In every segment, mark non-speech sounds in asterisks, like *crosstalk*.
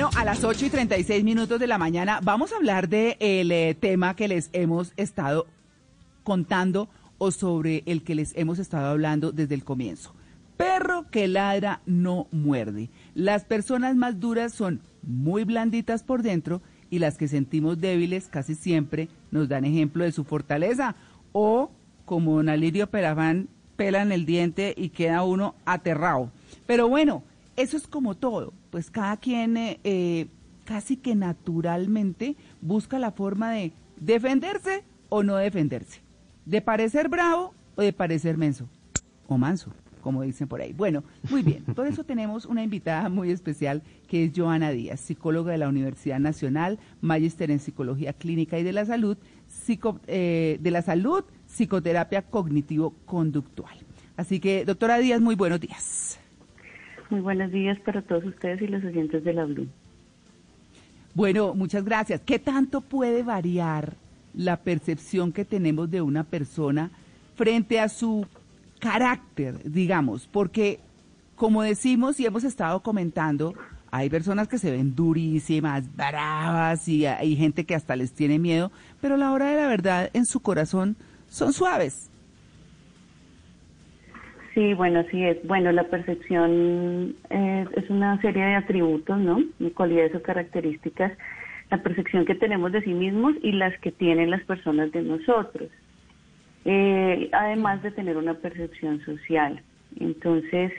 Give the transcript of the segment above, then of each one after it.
Bueno, a las 8 y 36 minutos de la mañana vamos a hablar de tema que les hemos estado contando o sobre el que les hemos estado hablando desde el comienzo. Perro que ladra no muerde. Las personas más duras son muy blanditas por dentro y las que sentimos débiles casi siempre nos dan ejemplo de su fortaleza. O como don Alirio Perafán, pelan el diente y queda uno aterrado. Pero bueno, eso es como todo, pues cada quien eh, eh, casi que naturalmente busca la forma de defenderse o no defenderse, de parecer bravo o de parecer menso, o manso, como dicen por ahí. Bueno, muy bien, por eso tenemos una invitada muy especial que es Joana Díaz, psicóloga de la Universidad Nacional, magíster en Psicología Clínica y de la Salud, eh, de la Salud, Psicoterapia Cognitivo-Conductual. Así que, doctora Díaz, muy buenos días. Muy buenos días para todos ustedes y los oyentes de la Blue. Bueno, muchas gracias. ¿Qué tanto puede variar la percepción que tenemos de una persona frente a su carácter, digamos? Porque, como decimos y hemos estado comentando, hay personas que se ven durísimas, bravas y hay gente que hasta les tiene miedo, pero a la hora de la verdad en su corazón son suaves. Sí, bueno, sí es. Bueno, la percepción es, una serie de atributos, ¿no? De cualidades o características. La percepción que tenemos de sí mismos y las que tienen las personas de nosotros. Eh, además de tener una percepción social. Entonces,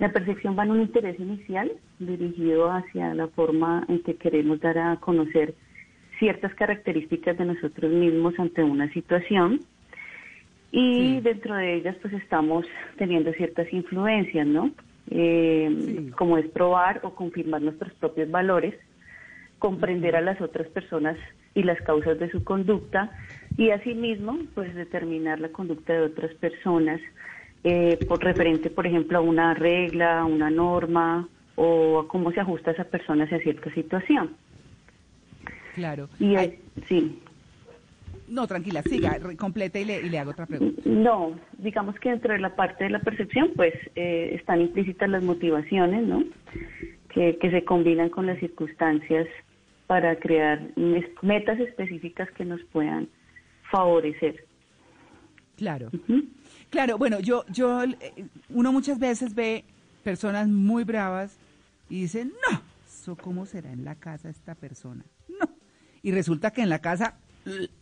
la percepción va en un interés inicial dirigido hacia la forma en que queremos dar a conocer ciertas características de nosotros mismos ante una situación y dentro de ellas pues estamos teniendo ciertas influencias, ¿no? Eh, como es probar o confirmar nuestros propios valores, comprender a las otras personas y las causas de su conducta y asimismo pues determinar la conducta de otras personas eh, por referente por ejemplo a una regla, a una norma o a cómo se ajusta esa persona hacia cierta situación. Claro. Y sí. No, tranquila, siga, completa y le, y le hago otra pregunta. No, digamos que dentro de la parte de la percepción, pues eh, están implícitas las motivaciones, ¿no? Que, que se combinan con las circunstancias para crear metas específicas que nos puedan favorecer. Claro. Claro, bueno, yo, yo, eh, uno muchas veces ve personas muy bravas y dicen, no, ¿eso cómo será en la casa esta persona? No. Y resulta que en la casa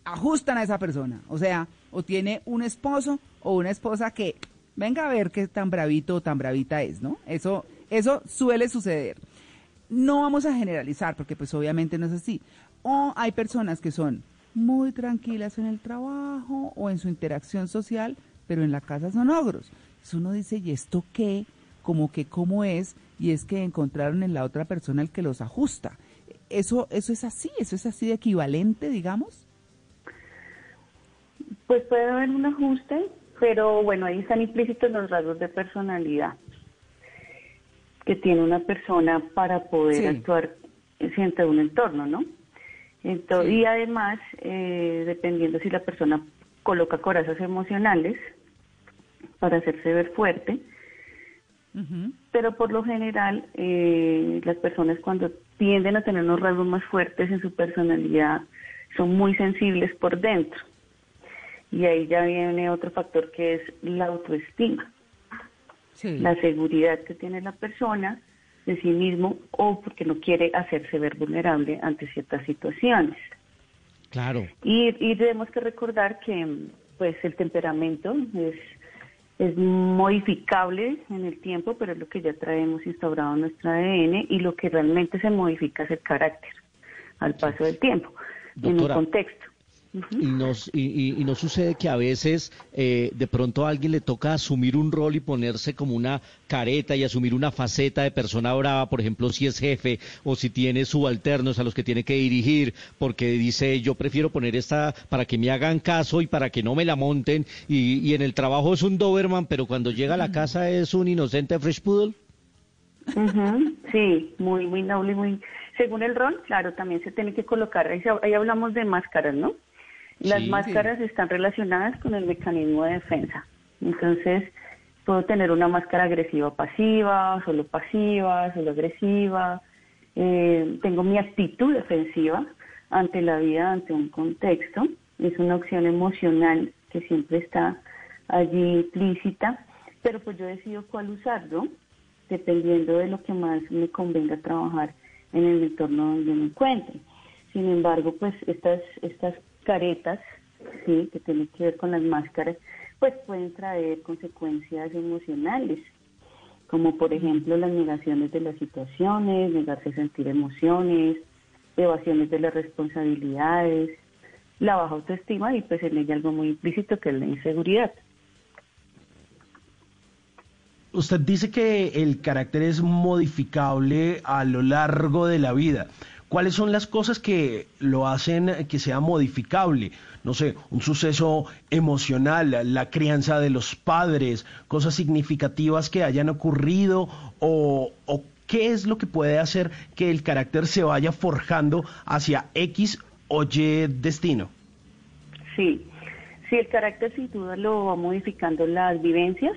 ajustan a esa persona. O sea, o tiene un esposo o una esposa que venga a ver qué tan bravito o tan bravita es, ¿no? Eso, eso suele suceder. No vamos a generalizar porque pues obviamente no es así. O hay personas que son muy tranquilas en el trabajo o en su interacción social, pero en la casa son ogros. Uno dice, ¿y esto qué? Como que cómo es, y es que encontraron en la otra persona el que los ajusta. Eso, eso es así, eso es así de equivalente, digamos. Pues puede haber un ajuste, pero bueno, ahí están implícitos los rasgos de personalidad que tiene una persona para poder actuar frente a un entorno, ¿no? Entonces, Y además, eh, dependiendo si la persona coloca corazas emocionales para hacerse ver fuerte, pero por lo general eh, las personas cuando tienden a tener unos rasgos más fuertes en su personalidad son muy sensibles por dentro. Y ahí ya viene otro factor que es la autoestima. La seguridad que tiene la persona de sí mismo o porque no quiere hacerse ver vulnerable ante ciertas situaciones. Claro. Y, y tenemos que recordar que pues el temperamento es es modificable en el tiempo, pero es lo que ya traemos instaurado en nuestro ADN y lo que realmente se modifica es el carácter al paso del tiempo, en el contexto. Y, nos, y, y, no sucede que a veces eh, de pronto a alguien le toca asumir un rol y ponerse como una careta y asumir una faceta de persona brava, por ejemplo, si es jefe o si tiene subalternos a los que tiene que dirigir, porque dice yo prefiero poner esta para que me hagan caso y para que no me la monten y, y en el trabajo es un Doberman, pero cuando llega a la casa es un inocente Fresh Poodle. Sí, muy, muy noble, muy... Según el rol, claro, también se tiene que colocar, ahí hablamos de máscaras, ¿no? Las máscaras están relacionadas con el mecanismo de defensa. Entonces, puedo tener una máscara agresiva pasiva, solo pasiva, solo agresiva. Eh, tengo mi actitud defensiva ante la vida, ante un contexto. Es una opción emocional que siempre está allí implícita, pero pues yo decido cuál usar, ¿no? Dependiendo de lo que más me convenga trabajar en el entorno donde me encuentre. Sin embargo, pues estas, estas caretas, sí, que tienen que ver con las máscaras, pues pueden traer consecuencias emocionales, como por ejemplo las negaciones de las situaciones, negarse a sentir emociones, evasiones de las responsabilidades, la baja autoestima y pues en ella algo muy implícito que es la inseguridad. Usted dice que el carácter es modificable a lo largo de la vida. ¿Cuáles son las cosas que lo hacen que sea modificable? No sé, un suceso emocional, la crianza de los padres, cosas significativas que hayan ocurrido o, qué es lo que puede hacer que el carácter se vaya forjando hacia X o Y destino. Sí, sí, el carácter sin duda lo va modificando las vivencias,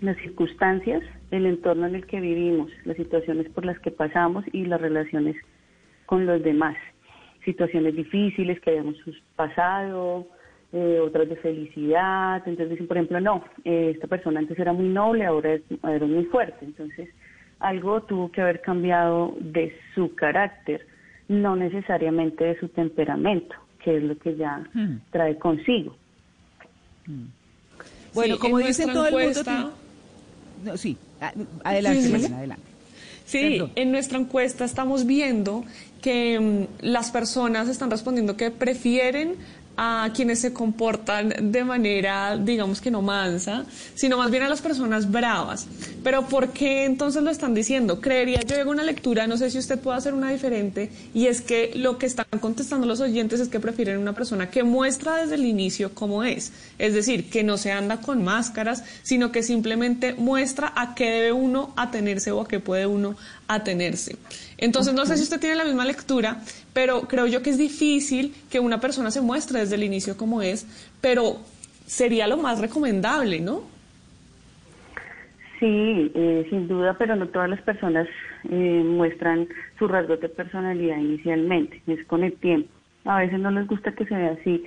las circunstancias, el entorno en el que vivimos, las situaciones por las que pasamos y las relaciones con los demás. Situaciones difíciles que hayamos pasado, eh, otras de felicidad. Entonces dicen, por ejemplo, no, eh, esta persona antes era muy noble, ahora es, muy fuerte. Entonces algo tuvo que haber cambiado de su carácter, no necesariamente de su temperamento, que es lo que ya hmm. trae consigo. Bueno, como dice todo el mundo... sí, adelante, adelante. Sí, en nuestra encuesta estamos viendo que mm, las personas están respondiendo que prefieren a quienes se comportan de manera, digamos que no mansa, sino más bien a las personas bravas. Pero ¿por qué entonces lo están diciendo? Creería, yo hago una lectura, no sé si usted puede hacer una diferente, y es que lo que están contestando los oyentes es que prefieren una persona que muestra desde el inicio cómo es. Es decir, que no se anda con máscaras, sino que simplemente muestra a qué debe uno atenerse o a qué puede uno atenerse. Entonces, no sé si usted tiene la misma lectura, pero creo yo que es difícil que una persona se muestre desde el inicio como es, pero sería lo más recomendable, ¿no? Sí, eh, sin duda, pero no todas las personas eh, muestran su rasgo de personalidad inicialmente, es con el tiempo. A veces no les gusta que se vea así.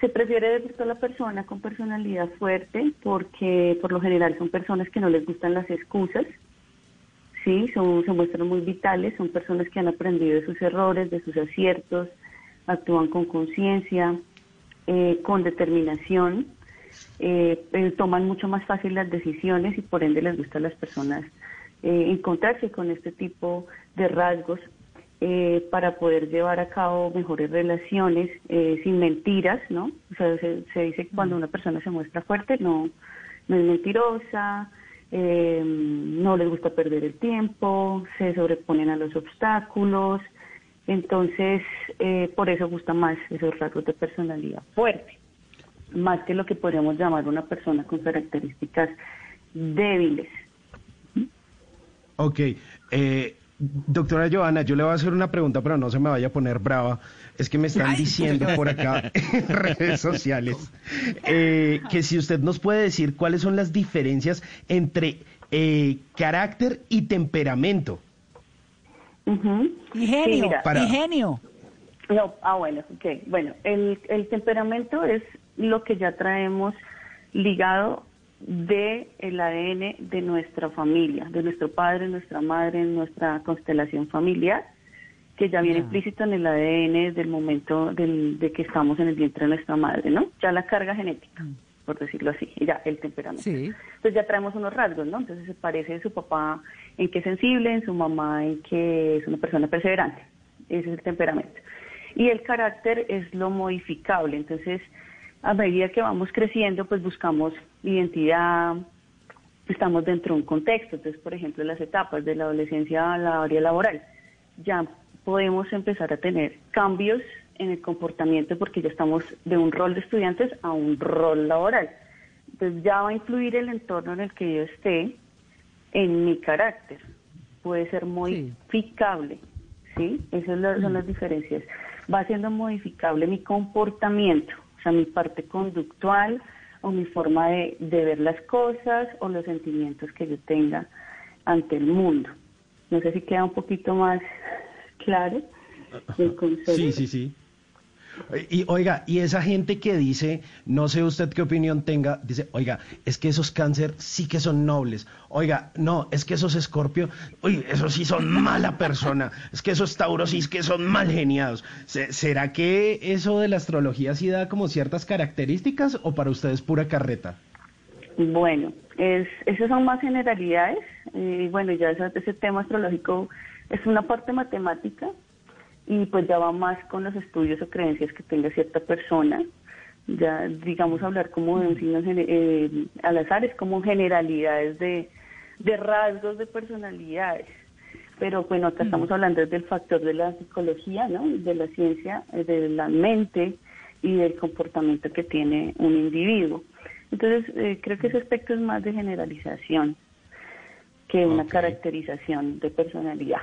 Se prefiere de a la persona con personalidad fuerte porque por lo general son personas que no les gustan las excusas, sí, son, se muestran muy vitales, son personas que han aprendido de sus errores, de sus aciertos, actúan con conciencia, eh, con determinación, eh, eh, toman mucho más fácil las decisiones y por ende les gusta a las personas encontrarse con este tipo de rasgos para poder llevar a cabo mejores relaciones sin mentiras, ¿no? O sea, se, se dice que cuando una persona se muestra fuerte no, no es mentirosa, eh, no les gusta perder el tiempo, se sobreponen a los obstáculos, entonces eh, por eso gusta más esos rasgos de personalidad fuerte, más que lo que podríamos llamar una persona con características débiles. Ok, eh, Doctora Joana, yo le voy a hacer una pregunta, pero no se me vaya a poner brava. Es que me están diciendo por acá *laughs* en redes sociales eh, que si usted nos puede decir cuáles son las diferencias entre eh, carácter y temperamento. Ingenio, No, ah, bueno, ok. Bueno, el, el temperamento es lo que ya traemos ligado de el ADN de nuestra familia, de nuestro padre, nuestra madre, nuestra constelación familiar, que ya viene implícito en el ADN desde el momento del, de que estamos en el vientre de nuestra madre, ¿no? Ya la carga genética. Mm. Por decirlo así, ya el temperamento. Entonces ya traemos unos rasgos, ¿no? Entonces se parece su papá en que es sensible, en su mamá en que es una persona perseverante. Ese es el temperamento. Y el carácter es lo modificable. Entonces, a medida que vamos creciendo, pues buscamos identidad, estamos dentro de un contexto. Entonces, por ejemplo, las etapas de la adolescencia a la área laboral, ya podemos empezar a tener cambios en el comportamiento porque ya estamos de un rol de estudiantes a un rol laboral. Entonces ya va a influir el entorno en el que yo esté en mi carácter. Puede ser modificable, ¿sí? Esas son las diferencias. Va siendo modificable mi comportamiento, o sea, mi parte conductual o mi forma de, de ver las cosas o los sentimientos que yo tenga ante el mundo. No sé si queda un poquito más claro el concepto. Sí, sí, sí. Y oiga, y esa gente que dice, no sé usted qué opinión tenga, dice, oiga, es que esos cáncer sí que son nobles. Oiga, no, es que esos escorpio, uy, esos sí son mala persona. Es que esos tauros sí es que son mal geniados. ¿Será que eso de la astrología sí da como ciertas características o para ustedes pura carreta? Bueno, es, esas son más generalidades. Y bueno, ya ese tema astrológico es una parte matemática y pues ya va más con los estudios o creencias que tenga cierta persona. Ya, digamos, hablar como de un signo eh, al azar es como generalidades de, de rasgos de personalidades. Pero bueno, acá estamos hablando del factor de la psicología, ¿no? De la ciencia, eh, de la mente y del comportamiento que tiene un individuo. Entonces, eh, creo que ese aspecto es más de generalización que una caracterización de personalidad.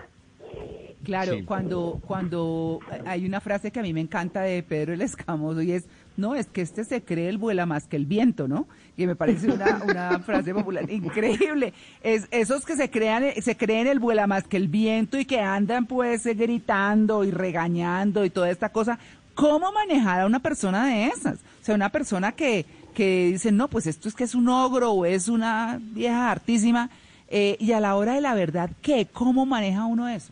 Claro, cuando, cuando hay una frase que a mí me encanta de Pedro el Escamoso y es, no, es que este se cree el vuela más que el viento, ¿no? Y me parece una, una *laughs* frase popular increíble. Es esos que se crean, se creen el vuela más que el viento y que andan pues gritando y regañando y toda esta cosa. ¿Cómo manejar a una persona de esas? O sea, una persona que, que dice, no, pues esto es que es un ogro o es una vieja hartísima. Eh, y a la hora de la verdad, ¿qué? ¿Cómo maneja uno eso?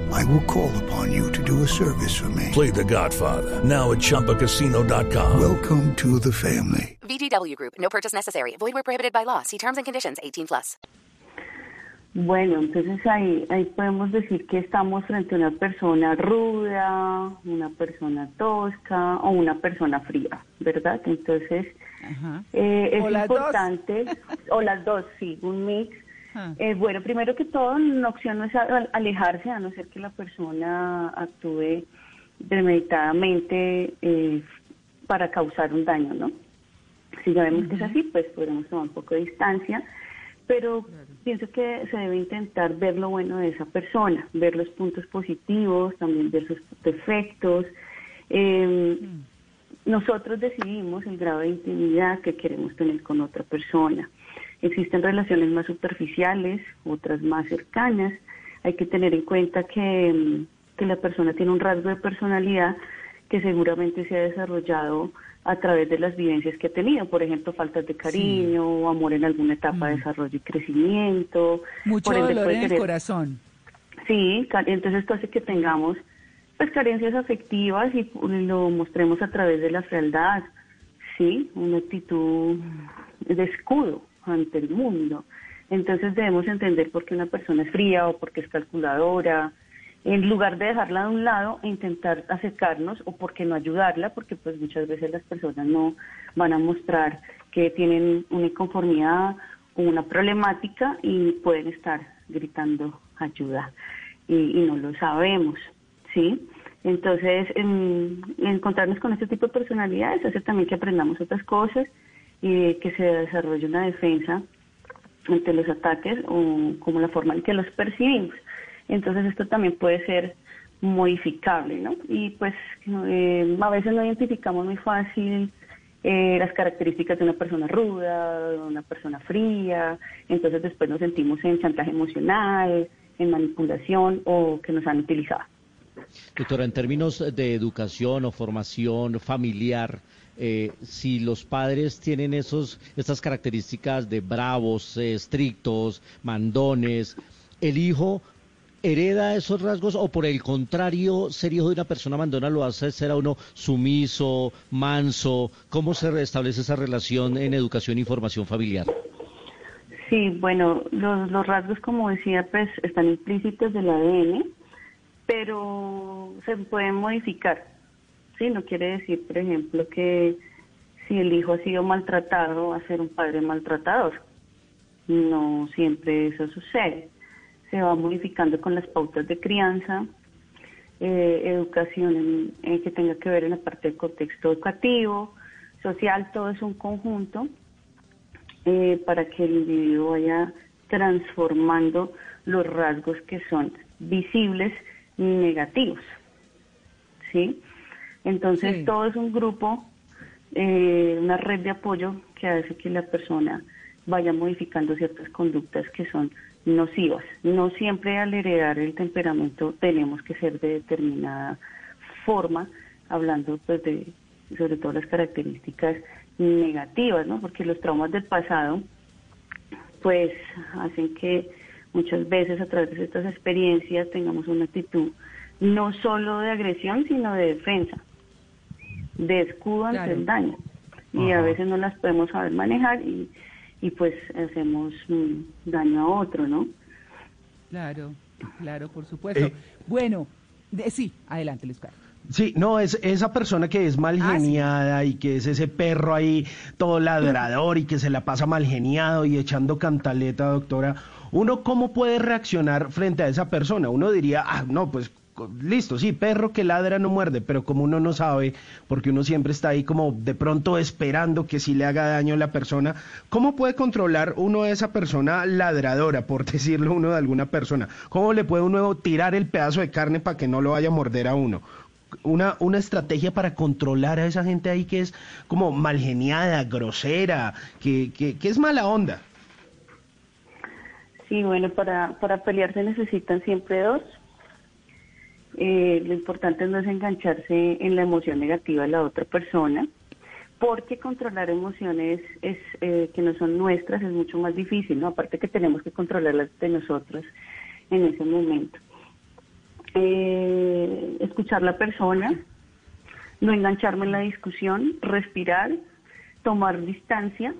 I will call upon you to do a service for me. Play the Godfather. Now at Chumpacasino.com. Welcome to the family. VGW Group. No purchase necessary. Void where prohibited by law. See terms and conditions 18 plus. Bueno, entonces ahí, ahí podemos decir que estamos frente a una persona ruda, una persona tosca o una persona fría, ¿verdad? Entonces, eh, es importante, o las dos, sí, un mix Ah. Eh, bueno, primero que todo, la opción no es alejarse, a no ser que la persona actúe premeditadamente eh, para causar un daño, ¿no? Si ya vemos que es así, pues podemos tomar un poco de distancia, pero pienso que se debe intentar ver lo bueno de esa persona, ver los puntos positivos, también ver sus defectos. Em, mm. Nosotros decidimos el grado de intimidad que queremos tener con otra persona. Existen relaciones más superficiales, otras más cercanas. Hay que tener en cuenta que, mm, que la persona tiene un rasgo de personalidad que seguramente se ha desarrollado a través de las vivencias que ha tenido, por ejemplo, faltas de cariño, o amor en alguna etapa de mm. desarrollo y crecimiento. Mucho dolor en el corazón. Sí, entonces esto hace que tengamos pues carencias afectivas y lo mostremos a través de la frialdad, sí, una actitud de escudo, ante el mundo. Entonces debemos entender por qué una persona es fría o por qué es calculadora, en lugar de dejarla de un lado e intentar acercarnos o por qué no ayudarla, porque pues muchas veces las personas no van a mostrar que tienen una inconformidad o una problemática y pueden estar gritando ayuda y, no lo sabemos, ¿sí? Entonces, encontrarnos con este tipo de personalidades hace también que aprendamos otras cosas y que se desarrolle una defensa ante los ataques o como la forma en que los percibimos. Entonces esto también puede ser modificable, ¿no? Y pues eh, a veces no identificamos muy fácil eh, las características de una persona ruda, de una persona fría, entonces después nos sentimos en chantaje emocional, en manipulación o que nos han utilizado. Doctora, en términos de educación o formación familiar, eh, si los padres tienen esos, estas características de bravos, eh, estrictos, mandones, el hijo hereda esos rasgos o por el contrario, ser hijo de una persona mandona lo hace ser a uno sumiso, manso? ¿Cómo se restablece esa relación en educación y formación familiar? Sí, bueno, los, los rasgos, como decía, pues están implícitos del ADN, pero se pueden modificar. Sí, no quiere decir, por ejemplo, que si el hijo ha sido maltratado, va a ser un padre maltratador. No siempre eso sucede se va modificando con las pautas de crianza, eh, educación en, que tenga que ver en la parte del contexto educativo, social, todo es un conjunto eh, para que el individuo vaya transformando los rasgos que son visibles negativos. ¿Sí? Entonces todo es un grupo, eh, una red de apoyo que hace que la persona vaya modificando ciertas conductas que son nocivas. No siempre al heredar el temperamento tenemos que ser de determinada forma, hablando pues de sobre todo las características negativas, ¿no? Porque los traumas del pasado pues hacen que muchas veces a través de estas experiencias tengamos una actitud no solo de agresión, sino de defensa, de escudo ante el daño. Y a veces no las podemos saber manejar y y pues hacemos daño a otro, ¿no? Claro, claro, por supuesto. Eh, bueno, sí, adelante, Luis Carlos. Sí, no, es esa persona que es mal ah, geniada y que es ese perro ahí todo ladrador y que se la pasa mal geniado y echando cantaleta, doctora. ¿Uno cómo puede reaccionar frente a esa persona? Uno diría, ah, no, pues listo, sí, perro que ladra no muerde, pero como uno no sabe, porque uno siempre está ahí como de pronto esperando que si le haga daño a la persona, ¿cómo puede controlar uno a esa persona ladradora, por *laughs* decirlo uno de alguna persona? ¿Cómo le puede uno tirar el pedazo de carne para que no lo vaya a morder a uno? Una, una estrategia para controlar a esa gente ahí que es como malgeniada, grosera, que, que, que es mala onda. Sí, bueno, para, para pelear se necesitan siempre dos eh, lo importante no es engancharse en la emoción negativa de la otra persona, porque controlar emociones es, eh, que no son nuestras es mucho más difícil, ¿no? Aparte que tenemos que controlarlas de nosotros en ese momento. Eh, escuchar la persona, no engancharme en la discusión, respirar, tomar distancia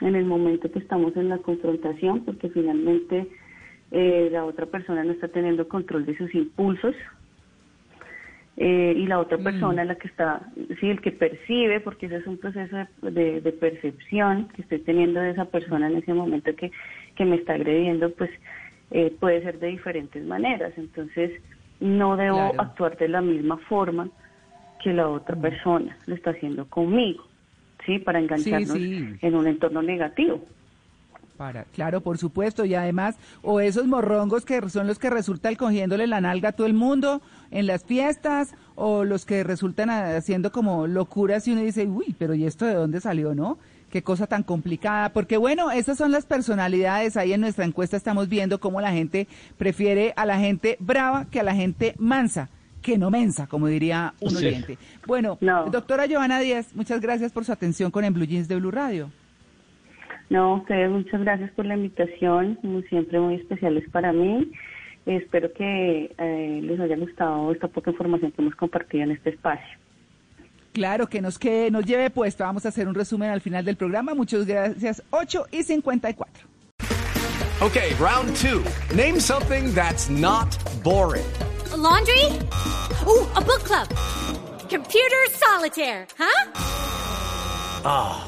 en el momento que estamos en la confrontación, porque finalmente eh, la otra persona no está teniendo control de sus impulsos eh, y la otra mm. persona la que está, sí, el que percibe, porque ese es un proceso de, percepción que estoy teniendo de esa persona en ese momento que, que me está agrediendo, pues eh, puede ser de diferentes maneras. Entonces, no debo actuar de la misma forma que la otra mm. persona lo está haciendo conmigo, ¿sí? Para engancharnos en un entorno negativo. Para, claro, por supuesto, y además, o esos morrongos que son los que resultan cogiéndole la nalga a todo el mundo en las fiestas, o los que resultan haciendo como locuras y uno dice, uy, pero ¿y esto de dónde salió, no? Qué cosa tan complicada, porque bueno, esas son las personalidades, ahí en nuestra encuesta estamos viendo cómo la gente prefiere a la gente brava que a la gente mansa que no mensa, como diría un oyente. Bueno, doctora Giovanna Díaz, muchas gracias por su atención con En Blue Jeans de Blue Radio. No, ustedes muchas gracias por la invitación, como siempre muy especiales para mí. Espero que eh, les haya gustado esta poca información que hemos compartido en este espacio. Claro, que nos, que nos lleve puesto. Vamos a hacer un resumen al final del programa. Muchas gracias. 8 y 54. Okay, round two. Name something that's not boring. laundry? Ooh, a book club. Computer solitaire, huh? Ah.